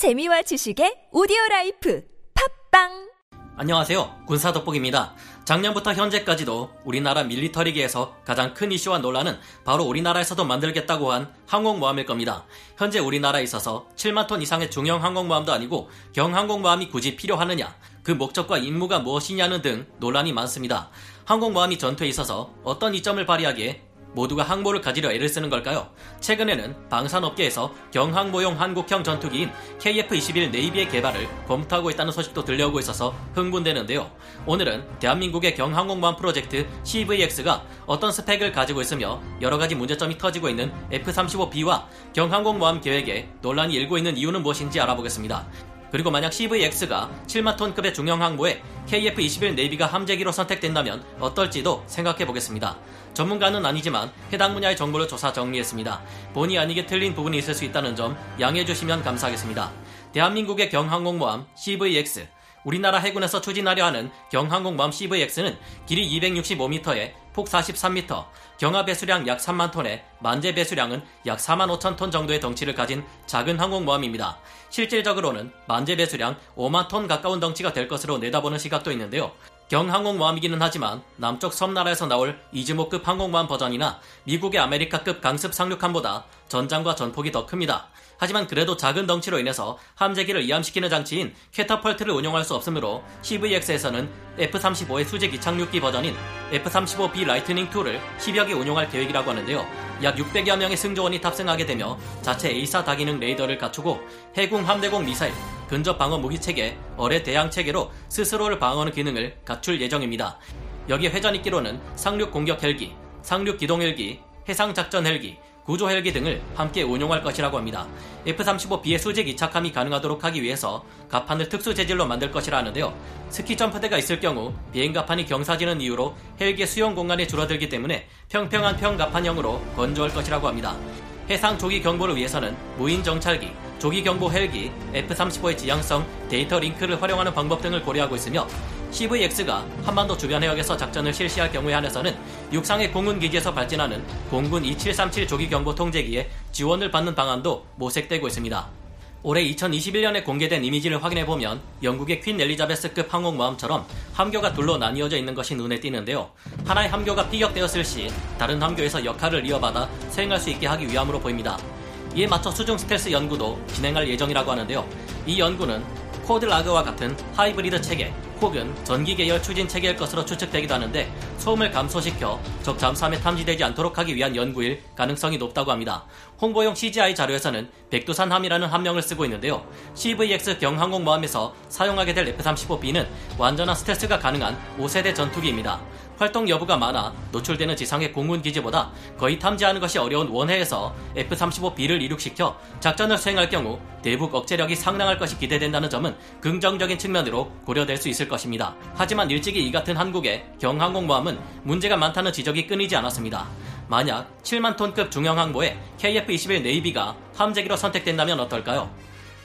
재미와 지식의 오디오 라이프 팟빵 안녕하세요. 군사 돋보기입니다. 작년부터 현재까지도 우리나라 밀리터리계에서 가장 큰 이슈와 논란은 바로 우리나라에서도 만들겠다고 한 항공모함일 겁니다. 현재 우리나라에 있어서 7만 톤 이상의 중형 항공모함도 아니고 경항공모함이 굳이 필요하느냐, 그 목적과 임무가 무엇이냐는 등 논란이 많습니다. 항공모함이 전투에 있어서 어떤 이점을 발휘하기에 모두가 항모를 가지려 애를 쓰는 걸까요? 최근에는 방산업계에서 경항모용 한국형 전투기인 KF-21 네이비의 개발을 검토하고 있다는 소식도 들려오고 있어서 흥분되는데요. 오늘은 대한민국의 경항공모함 프로젝트 CVX가 어떤 스펙을 가지고 있으며 여러 가지 문제점이 터지고 있는 F-35B와 경항공모함 계획에 논란이 일고 있는 이유는 무엇인지 알아보겠습니다. 그리고 만약 CVX가 7만 톤급의 중형 항모에 KF-21 네이비가 함재기로 선택된다면 어떨지도 생각해 보겠습니다. 전문가는 아니지만 해당 분야의 정보를 조사 정리했습니다. 본의 아니게 틀린 부분이 있을 수 있다는 점 양해해 주시면 감사하겠습니다. 대한민국의 경항공모함 CVX 우리나라 해군에서 추진하려 하는 경항공모함 CVX는 길이 265m에 폭 43m, 경하 배수량 약 3만 톤에 만재 배수량은 약 4만 5천 톤 정도의 덩치를 가진 작은 항공모함입니다. 실질적으로는 만재 배수량 5만 톤 가까운 덩치가 될 것으로 내다보는 시각도 있는데요. 경항공모함이기는 하지만 남쪽 섬나라에서 나올 이즈모급 항공모함 버전이나 미국의 아메리카급 강습 상륙함보다 전장과 전폭이 더 큽니다. 하지만 그래도 작은 덩치로 인해서 함재기를 이함시키는 장치인 캐터펄트를 운용할 수 없으므로 CVX에서는 F-35의 수직 이착륙기 버전인 F-35B 라이트닝 2를 10여 개 운용할 계획이라고 하는데요. 약 600여 명의 승조원이 탑승하게 되며 자체 AESA 다기능 레이더를 갖추고 해군 함대공 미사일, 근접 방어 무기 체계, 어뢰 대양 체계로 스스로를 방어하는 기능을 갖출 예정입니다. 여기 회전익기로는 상륙 공격 헬기, 상륙 기동 헬기, 해상 작전 헬기, 구조 헬기 등을 함께 운용할 것이라고 합니다. F-35B의 수직 이착함이 가능하도록 하기 위해서 갑판을 특수 재질로 만들 것이라 하는데요. 스키 점프대가 있을 경우 비행 갑판이 경사지는 이유로 헬기의 수용 공간이 줄어들기 때문에 평평한 평 갑판형으로 건조할 것이라고 합니다. 해상 조기 경보를 위해서는 무인 정찰기, 조기 경보 헬기, F-35의 지향성, 데이터 링크를 활용하는 방법 등을 고려하고 있으며 CVX가 한반도 주변 해역에서 작전을 실시할 경우에 한해서는 육상의 공군 기지에서 발진하는 공군 2737 조기 경보 통제기에 지원을 받는 방안도 모색되고 있습니다. 올해 2021년에 공개된 이미지를 확인해 보면 영국의 퀸 엘리자베스급 항공모함처럼 함교가 둘로 나뉘어져 있는 것이 눈에 띄는데요. 하나의 함교가 피격되었을 시 다른 함교에서 역할을 이어받아 수행할 수 있게 하기 위함으로 보입니다. 이에 맞춰 수중 스텔스 연구도 진행할 예정이라고 하는데요. 이 연구는 코드라그와 같은 하이브리드 체계 혹은 전기 계열 추진 체계일 것으로 추측되기도 하는데 소음을 감소시켜 적 잠수함에 탐지되지 않도록 하기 위한 연구일 가능성이 높다고 합니다. 홍보용 CGI 자료에서는 백두산함이라는 함명을 쓰고 있는데요. CVX 경항공모함에서 사용하게 될 F-35B는 완전한 스텔스가 가능한 5세대 전투기입니다. 활동 여부가 많아 노출되는 지상의 공군 기지보다 거의 탐지하는 것이 어려운 원해에서 F-35B를 이륙시켜 작전을 수행할 경우 대북 억제력이 상당할 것이 기대된다는 점은 긍정적인 측면으로 고려될 수 있을 것입니다. 하지만 일찍이 이 같은 한국의 경항공모함은 문제가 많다는 지적이 끊이지 않았습니다. 만약 7만 톤급 중형 항모에 KF-21 네이비가 함재기로 선택된다면 어떨까요?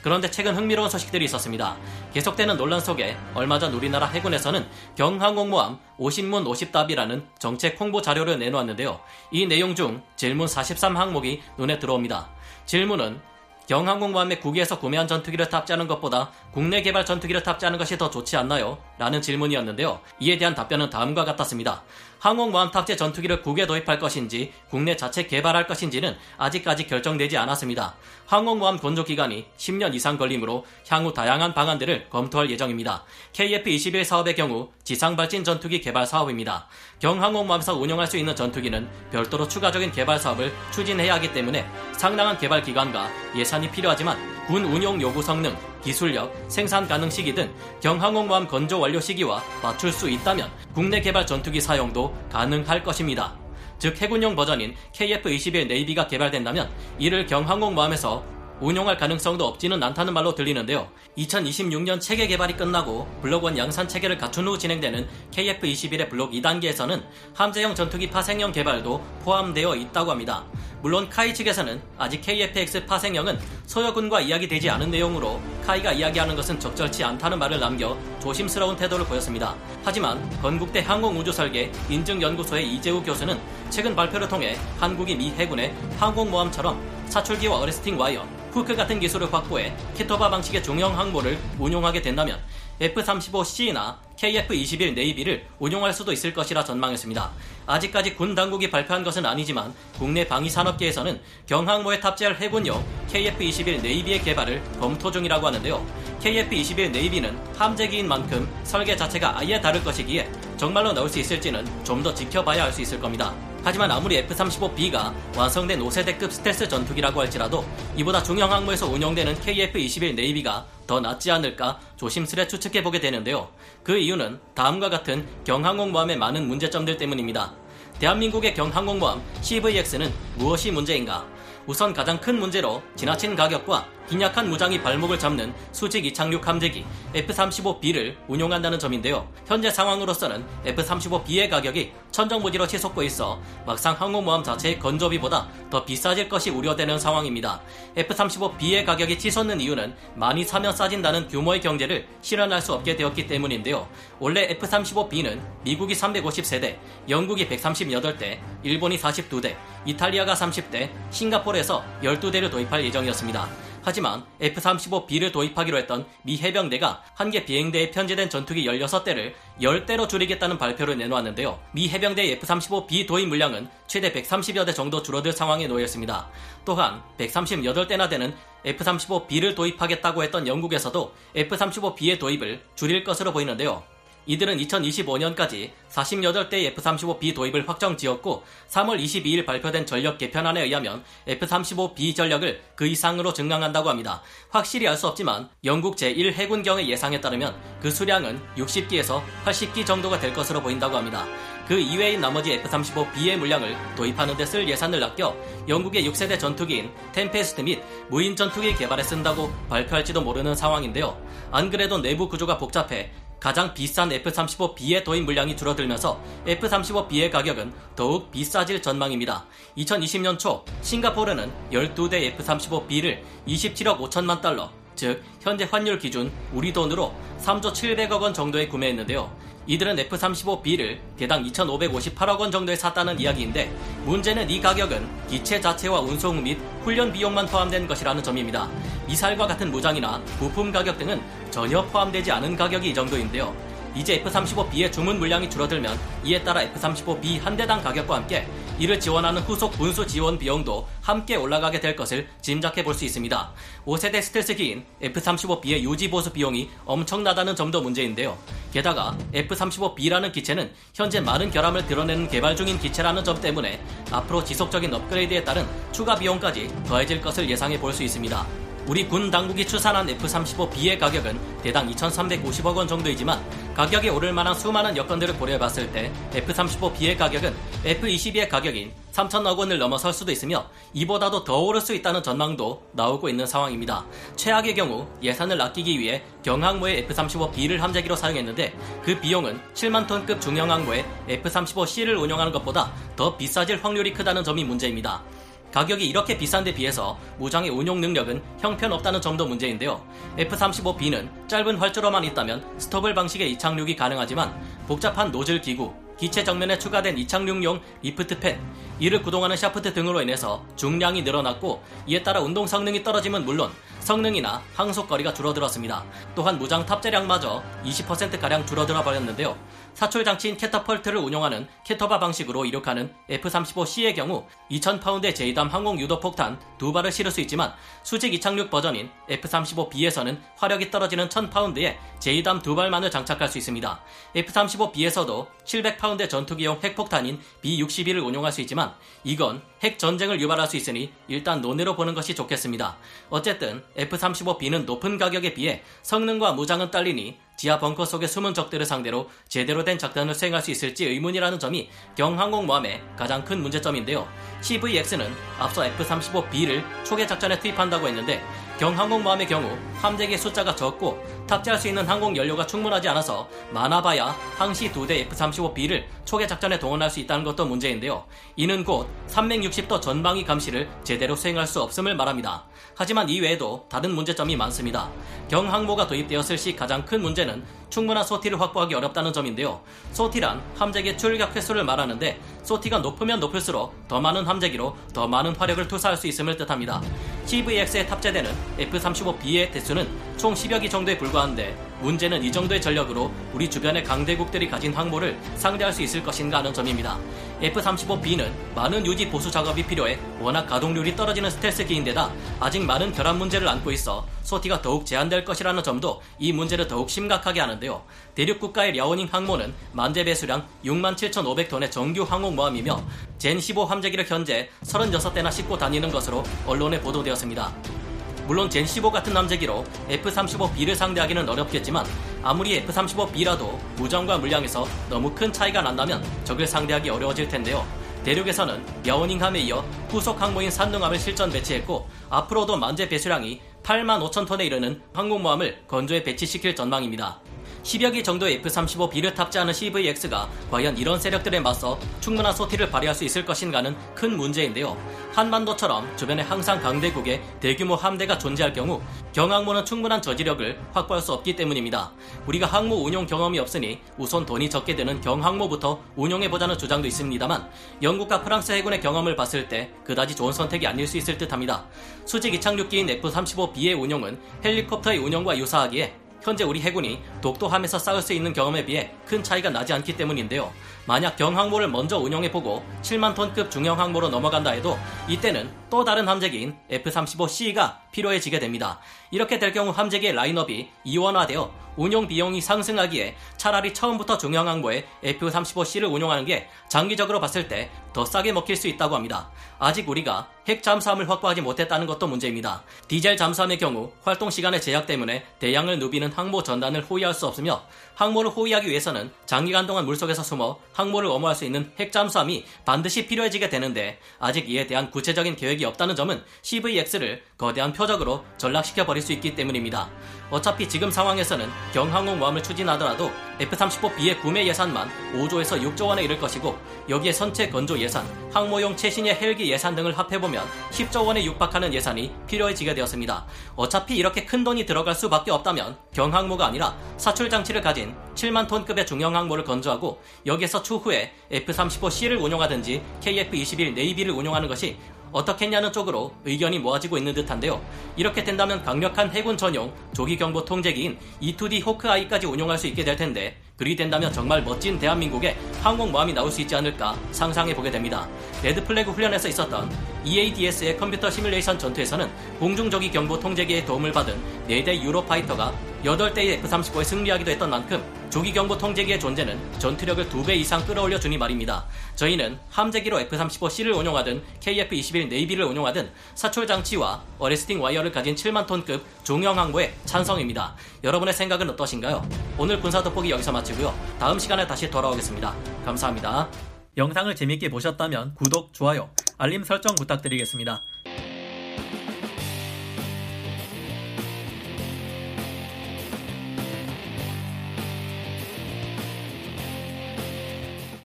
그런데 최근 흥미로운 소식들이 있었습니다. 계속되는 논란 속에 얼마 전 우리나라 해군에서는 경항공모함 50문 50답이라는 정책 홍보 자료를 내놓았는데요. 이 내용 중 질문 43 항목이 눈에 들어옵니다. 질문은 경항공모함의 국외에서 구매한 전투기를 탑재하는 것보다 국내 개발 전투기를 탑재하는 것이 더 좋지 않나요? 라는 질문이었는데요. 이에 대한 답변은 다음과 같았습니다. 항공모함 탑재 전투기를 국외 도입할 것인지 국내 자체 개발할 것인지는 아직까지 결정되지 않았습니다. 항공모함 건조 기간이 10년 이상 걸리므로 향후 다양한 방안들을 검토할 예정입니다. KF-21 사업의 경우 지상 발진 전투기 개발 사업입니다. 경항공모함에서 운영할 수 있는 전투기는 별도로 추가적인 개발 사업을 추진해야 하기 때문에 상당한 개발 기간과 예산이 필요하지만 군 운용 요구 성능, 기술력, 생산 가능 시기 등 경항공모함 건조 완료 시기와 맞출 수 있다면 국내 개발 전투기 사용도 가능할 것입니다. 즉 해군용 버전인 KF-21 네이비가 개발된다면 이를 경항공모함에서 운용할 가능성도 없지는 않다는 말로 들리는데요. 2026년 체계 개발이 끝나고 블록 1 양산 체계를 갖춘 후 진행되는 KF-21의 블록 2단계에서는 함재형 전투기 파생형 개발도 포함되어 있다고 합니다. 물론 카이 측에서는 아직 KF-X 파생형은 소여군과 이야기되지 않은 내용으로 카이가 이야기하는 것은 적절치 않다는 말을 남겨 조심스러운 태도를 보였습니다. 하지만 건국대 항공우주설계 인증연구소의 이재우 교수는 최근 발표를 통해 한국이 미 해군의 항공모함처럼 사출기와 어레스팅 와이어, 후크 같은 기술을 확보해 키토바 방식의 중형 항모를 운용하게 된다면 F-35C나 KF-21 네이비를 운용할 수도 있을 것이라 전망했습니다. 아직까지 군 당국이 발표한 것은 아니지만 국내 방위 산업계에서는 경항모에 탑재할 해군용 KF-21 네이비의 개발을 검토 중이라고 하는데요. KF-21 네이비는 함재기인 만큼 설계 자체가 아예 다를 것이기에 정말로 나올 수 있을지는 좀 더 지켜봐야 알 수 있을 겁니다. 하지만 아무리 F-35B가 완성된 5세대급 스텔스 전투기라고 할지라도 이보다 중형 항모에서 운영되는 KF-21 네이비가 더 낫지 않을까 조심스레 추측해보게 되는데요. 그 이유는 다음과 같은 경항공모함의 많은 문제점들 때문입니다. 대한민국의 경항공모함 CVX는 무엇이 문제인가? 우선 가장 큰 문제로 지나친 가격과 빈약한 무장이 발목을 잡는 수직 이착륙 함재기 F-35B를 운용한다는 점인데요. 현재 상황으로서는 F-35B의 가격이 천정부지로 치솟고 있어 막상 항공모함 자체의 건조비보다 더 비싸질 것이 우려되는 상황입니다. F-35B의 가격이 치솟는 이유는 많이 사면 싸진다는 규모의 경제를 실현할 수 없게 되었기 때문인데요. 원래 F-35B는 미국이 350세대, 영국이 138대, 일본이 42대, 이탈리아가 30대, 싱가포르에서 12대를 도입할 예정이었습니다. 하지만 F-35B를 도입하기로 했던 미 해병대가 한 개 비행대에 편제된 전투기 16대를 10대로 줄이겠다는 발표를 내놓았는데요. 미 해병대 F-35B 도입 물량은 최대 130여 대 정도 줄어들 상황에 놓였습니다. 또한 138대나 되는 F-35B를 도입하겠다고 했던 영국에서도 F-35B의 도입을 줄일 것으로 보이는데요. 이들은 2025년까지 48대의 F-35B 도입을 확정 지었고 3월 22일 발표된 전력 개편안에 의하면 F-35B 전력을 그 이상으로 증강한다고 합니다. 확실히 알 수 없지만 영국 제1해군경의 예상에 따르면 그 수량은 60기에서 80기 정도가 될 것으로 보인다고 합니다. 그 이외인 나머지 F-35B의 물량을 도입하는 데 쓸 예산을 아껴 영국의 6세대 전투기인 템페스트 및 무인 전투기 개발에 쓴다고 발표할지도 모르는 상황인데요. 안 그래도 내부 구조가 복잡해 가장 비싼 F-35B의 도입 물량이 줄어들면서 F-35B의 가격은 더욱 비싸질 전망입니다. 2020년 초 싱가포르는 12대 F-35B를 27억 5천만 달러, 즉 현재 환율 기준 우리 돈으로 3조 700억 원 정도에 구매했는데요. 이들은 F-35B를 대당 2,558억 원 정도에 샀다는 이야기인데 문제는 이 가격은 기체 자체와 운송 및 훈련 비용만 포함된 것이라는 점입니다. 미사일과 같은 무장이나 부품 가격 등은 전혀 포함되지 않은 가격이 이 정도인데요. 이제 F-35B의 주문 물량이 줄어들면 이에 따라 F-35B 한 대당 가격과 함께 이를 지원하는 후속 분수 지원 비용도 함께 올라가게 될 것을 짐작해 볼 수 있습니다. 5세대 스텔스기인 F-35B의 유지 보수 비용이 엄청나다는 점도 문제인데요. 게다가 F-35B라는 기체는 현재 많은 결함을 드러내는 개발 중인 기체라는 점 때문에 앞으로 지속적인 업그레이드에 따른 추가 비용까지 더해질 것을 예상해 볼 수 있습니다. 우리 군 당국이 추산한 F-35B의 가격은 대당 2,350억 원 정도이지만 가격이 오를 만한 수많은 여건들을 고려해봤을 때 F-35B의 가격은 F-22의 가격인 3천억 원을 넘어설 수도 있으며 이보다도 더 오를 수 있다는 전망도 나오고 있는 상황입니다. 최악의 경우 예산을 아끼기 위해 경항모의 F-35B를 함재기로 사용했는데 그 비용은 7만 톤급 중형항모의 F-35C를 운영하는 것보다 더 비싸질 확률이 크다는 점이 문제입니다. 가격이 이렇게 비싼데 비해서 무장의 운용 능력은 형편없다는 점도 문제인데요. F-35B는 짧은 활주로만 있다면 STOVL 방식의 이착륙이 가능하지만 복잡한 노즐 기구, 기체 정면에 추가된 이착륙용 리프트 팬, 이를 구동하는 샤프트 등으로 인해서 중량이 늘어났고 이에 따라 운동 성능이 떨어짐은 물론 성능이나 항속거리가 줄어들었습니다. 또한 무장 탑재량마저 20%가량 줄어들어 버렸는데요. 사출 장치인 캐터펄트를 운용하는 CATOBAR 방식으로 이륙하는 F-35C의 경우 2000파운드의 JDAM 항공 유도 폭탄 두 발을 실을 수 있지만 수직 이착륙 버전인 F-35B에서는 화력이 떨어지는 1000파운드의 JDAM 두 발만을 장착할 수 있습니다. F-35B에서도 700파운드의 전투기용 핵폭탄인 B-62를 운용할 수 있지만 이건 핵 전쟁을 유발할 수 있으니 일단 논외로 보는 것이 좋겠습니다. 어쨌든 F-35B는 높은 가격에 비해 성능과 무장은 딸리니 지하 벙커 속의 숨은 적들을 상대로 제대로 된 작전을 수행할 수 있을지 의문이라는 점이 경항공모함의 가장 큰 문제점인데요. CVX는 앞서 F-35B를 초계 작전에 투입한다고 했는데 경항공모함의 경우 함재기 숫자가 적고 탑재할 수 있는 항공 연료가 충분하지 않아서 많아봐야 항시 두대 F-35B를 초계 작전에 동원할 수 있다는 것도 문제인데요. 이는 곧 360도 전방위 감시를 제대로 수행할 수 없음을 말합니다. 하지만 이외에도 다른 문제점이 많습니다. 경항모가 도입되었을 시 가장 큰 문제는 충분한 소티를 확보하기 어렵다는 점인데요. 소티란 함재기 출격 횟수를 말하는데 소티가 높으면 높을수록 더 많은 함재기로 더 많은 화력을 투사할 수 있음을 뜻합니다. CVX에 탑재되는 F-35B의 대수는 총 10여 기 정도에 불과한데 문제는 이 정도의 전력으로 우리 주변의 강대국들이 가진 항모를 상대할 수 있을 것인가 하는 점입니다. F-35B는 많은 유지 보수 작업이 필요해 워낙 가동률이 떨어지는 스텔스기인데다 아직 많은 결함 문제를 안고 있어 소티가 더욱 제한될 것이라는 점도 이 문제를 더욱 심각하게 하는데요. 대륙 국가의 랴오닝 항모는 만재 배수량 67,500톤의 정규 항공모함이며 젠 15 함재기를 현재 36대나 싣고 다니는 것으로 언론에 보도되었습니다. 물론 젠15 같은 함재기로 F-35B를 상대하기는 어렵겠지만 아무리 F-35B라도 무정과 물량에서 너무 큰 차이가 난다면 적을 상대하기 어려워질 텐데요. 대륙에서는 야오닝함에 이어 후속 항모인 산능함을 실전 배치했고 앞으로도 만재 배수량이 8만 5천 톤에 이르는 항공모함을 건조에 배치시킬 전망입니다. 10여 기 정도의 F-35B를 탑재하는 CVX가 과연 이런 세력들에 맞서 충분한 소티를 발휘할 수 있을 것인가는 큰 문제인데요. 한반도처럼 주변에 항상 강대국의 대규모 함대가 존재할 경우 경항모는 충분한 저지력을 확보할 수 없기 때문입니다. 우리가 항모 운용 경험이 없으니 우선 돈이 적게 드는 경항모부터 운용해보자는 주장도 있습니다만 영국과 프랑스 해군의 경험을 봤을 때 그다지 좋은 선택이 아닐 수 있을 듯합니다. 수직 이착륙기인 F-35B의 운용은 헬리콥터의 운용과 유사하기에 현재 우리 해군이 독도함에서 싸울 수 있는 경험에 비해 큰 차이가 나지 않기 때문인데요. 만약 경항모를 먼저 운용해보고 7만 톤급 중형 항모로 넘어간다 해도 이때는 또 다른 함재기인 F-35C가 필요해지게 됩니다. 이렇게 될 경우 함재기의 라인업이 이원화되어 운용 비용이 상승하기에 차라리 처음부터 중형 항모에 F-35C를 운용하는 게 장기적으로 봤을 때 더 싸게 먹힐 수 있다고 합니다. 아직 우리가 핵 잠수함을 확보하지 못했다는 것도 문제입니다. 디젤 잠수함의 경우 활동 시간의 제약 때문에 대양을 누비는 항모 전단을 호위할 수 없으며 항모를 호위하기 위해서는 장기간 동안 물속에서 숨어 항모를 엄호할 수 있는 핵 잠수함이 반드시 필요해지게 되는데 아직 이에 대한 구체적인 계획이 없다는 점은 CVX를 거대한 표적으로 전락시켜 버릴 수 있기 때문입니다. 어차피 지금 상황에서는 경항공모함을 추진하더라도 F-35B의 구매 예산만 5조에서 6조 원에 이를 것이고 여기에 선체 건조 예산, 항모용 최신의 헬기 예산 등을 합해보면 10조 원에 육박하는 예산이 필요해지게 되었습니다. 어차피 이렇게 큰 돈이 들어갈 수밖에 없다면 경항모가 아니라 사출 장치를 가진 7만 톤급의 중형 항모를 건조하고 여기에서 추후에 F-35C를 운용하든지 KF-21 네이비를 운용하는 것이 어떻겠냐는 쪽으로 의견이 모아지고 있는 듯한데요. 이렇게 된다면 강력한 해군 전용 조기 경보 통제기인 E2D 호크아이까지 운용할 수 있게 될 텐데 그리 된다면 정말 멋진 대한민국의 항공모함이 나올 수 있지 않을까 상상해 보게 됩니다. 레드 플래그 훈련에서 있었던 EADS의 컴퓨터 시뮬레이션 전투에서는 공중조기 경보 통제기의 도움을 받은 4대 유로파이터가 8대의 F-35에 승리하기도 했던 만큼 조기 경보 통제기의 존재는 전투력을 2배 이상 끌어올려 주니 말입니다. 저희는 함재기로 F-35C를 운용하든 KF-21 네이비를 운용하든 사출 장치와 arresting wire를 가진 7만 톤급 항모에 찬성입니다. 여러분의 생각은 어떠신가요? 오늘 군사 돋보기 여기서 마치고요. 다음 시간에 다시 돌아오겠습니다. 감사합니다. 영상을 재밌게 보셨다면 구독, 좋아요, 알림 설정 부탁드리겠습니다.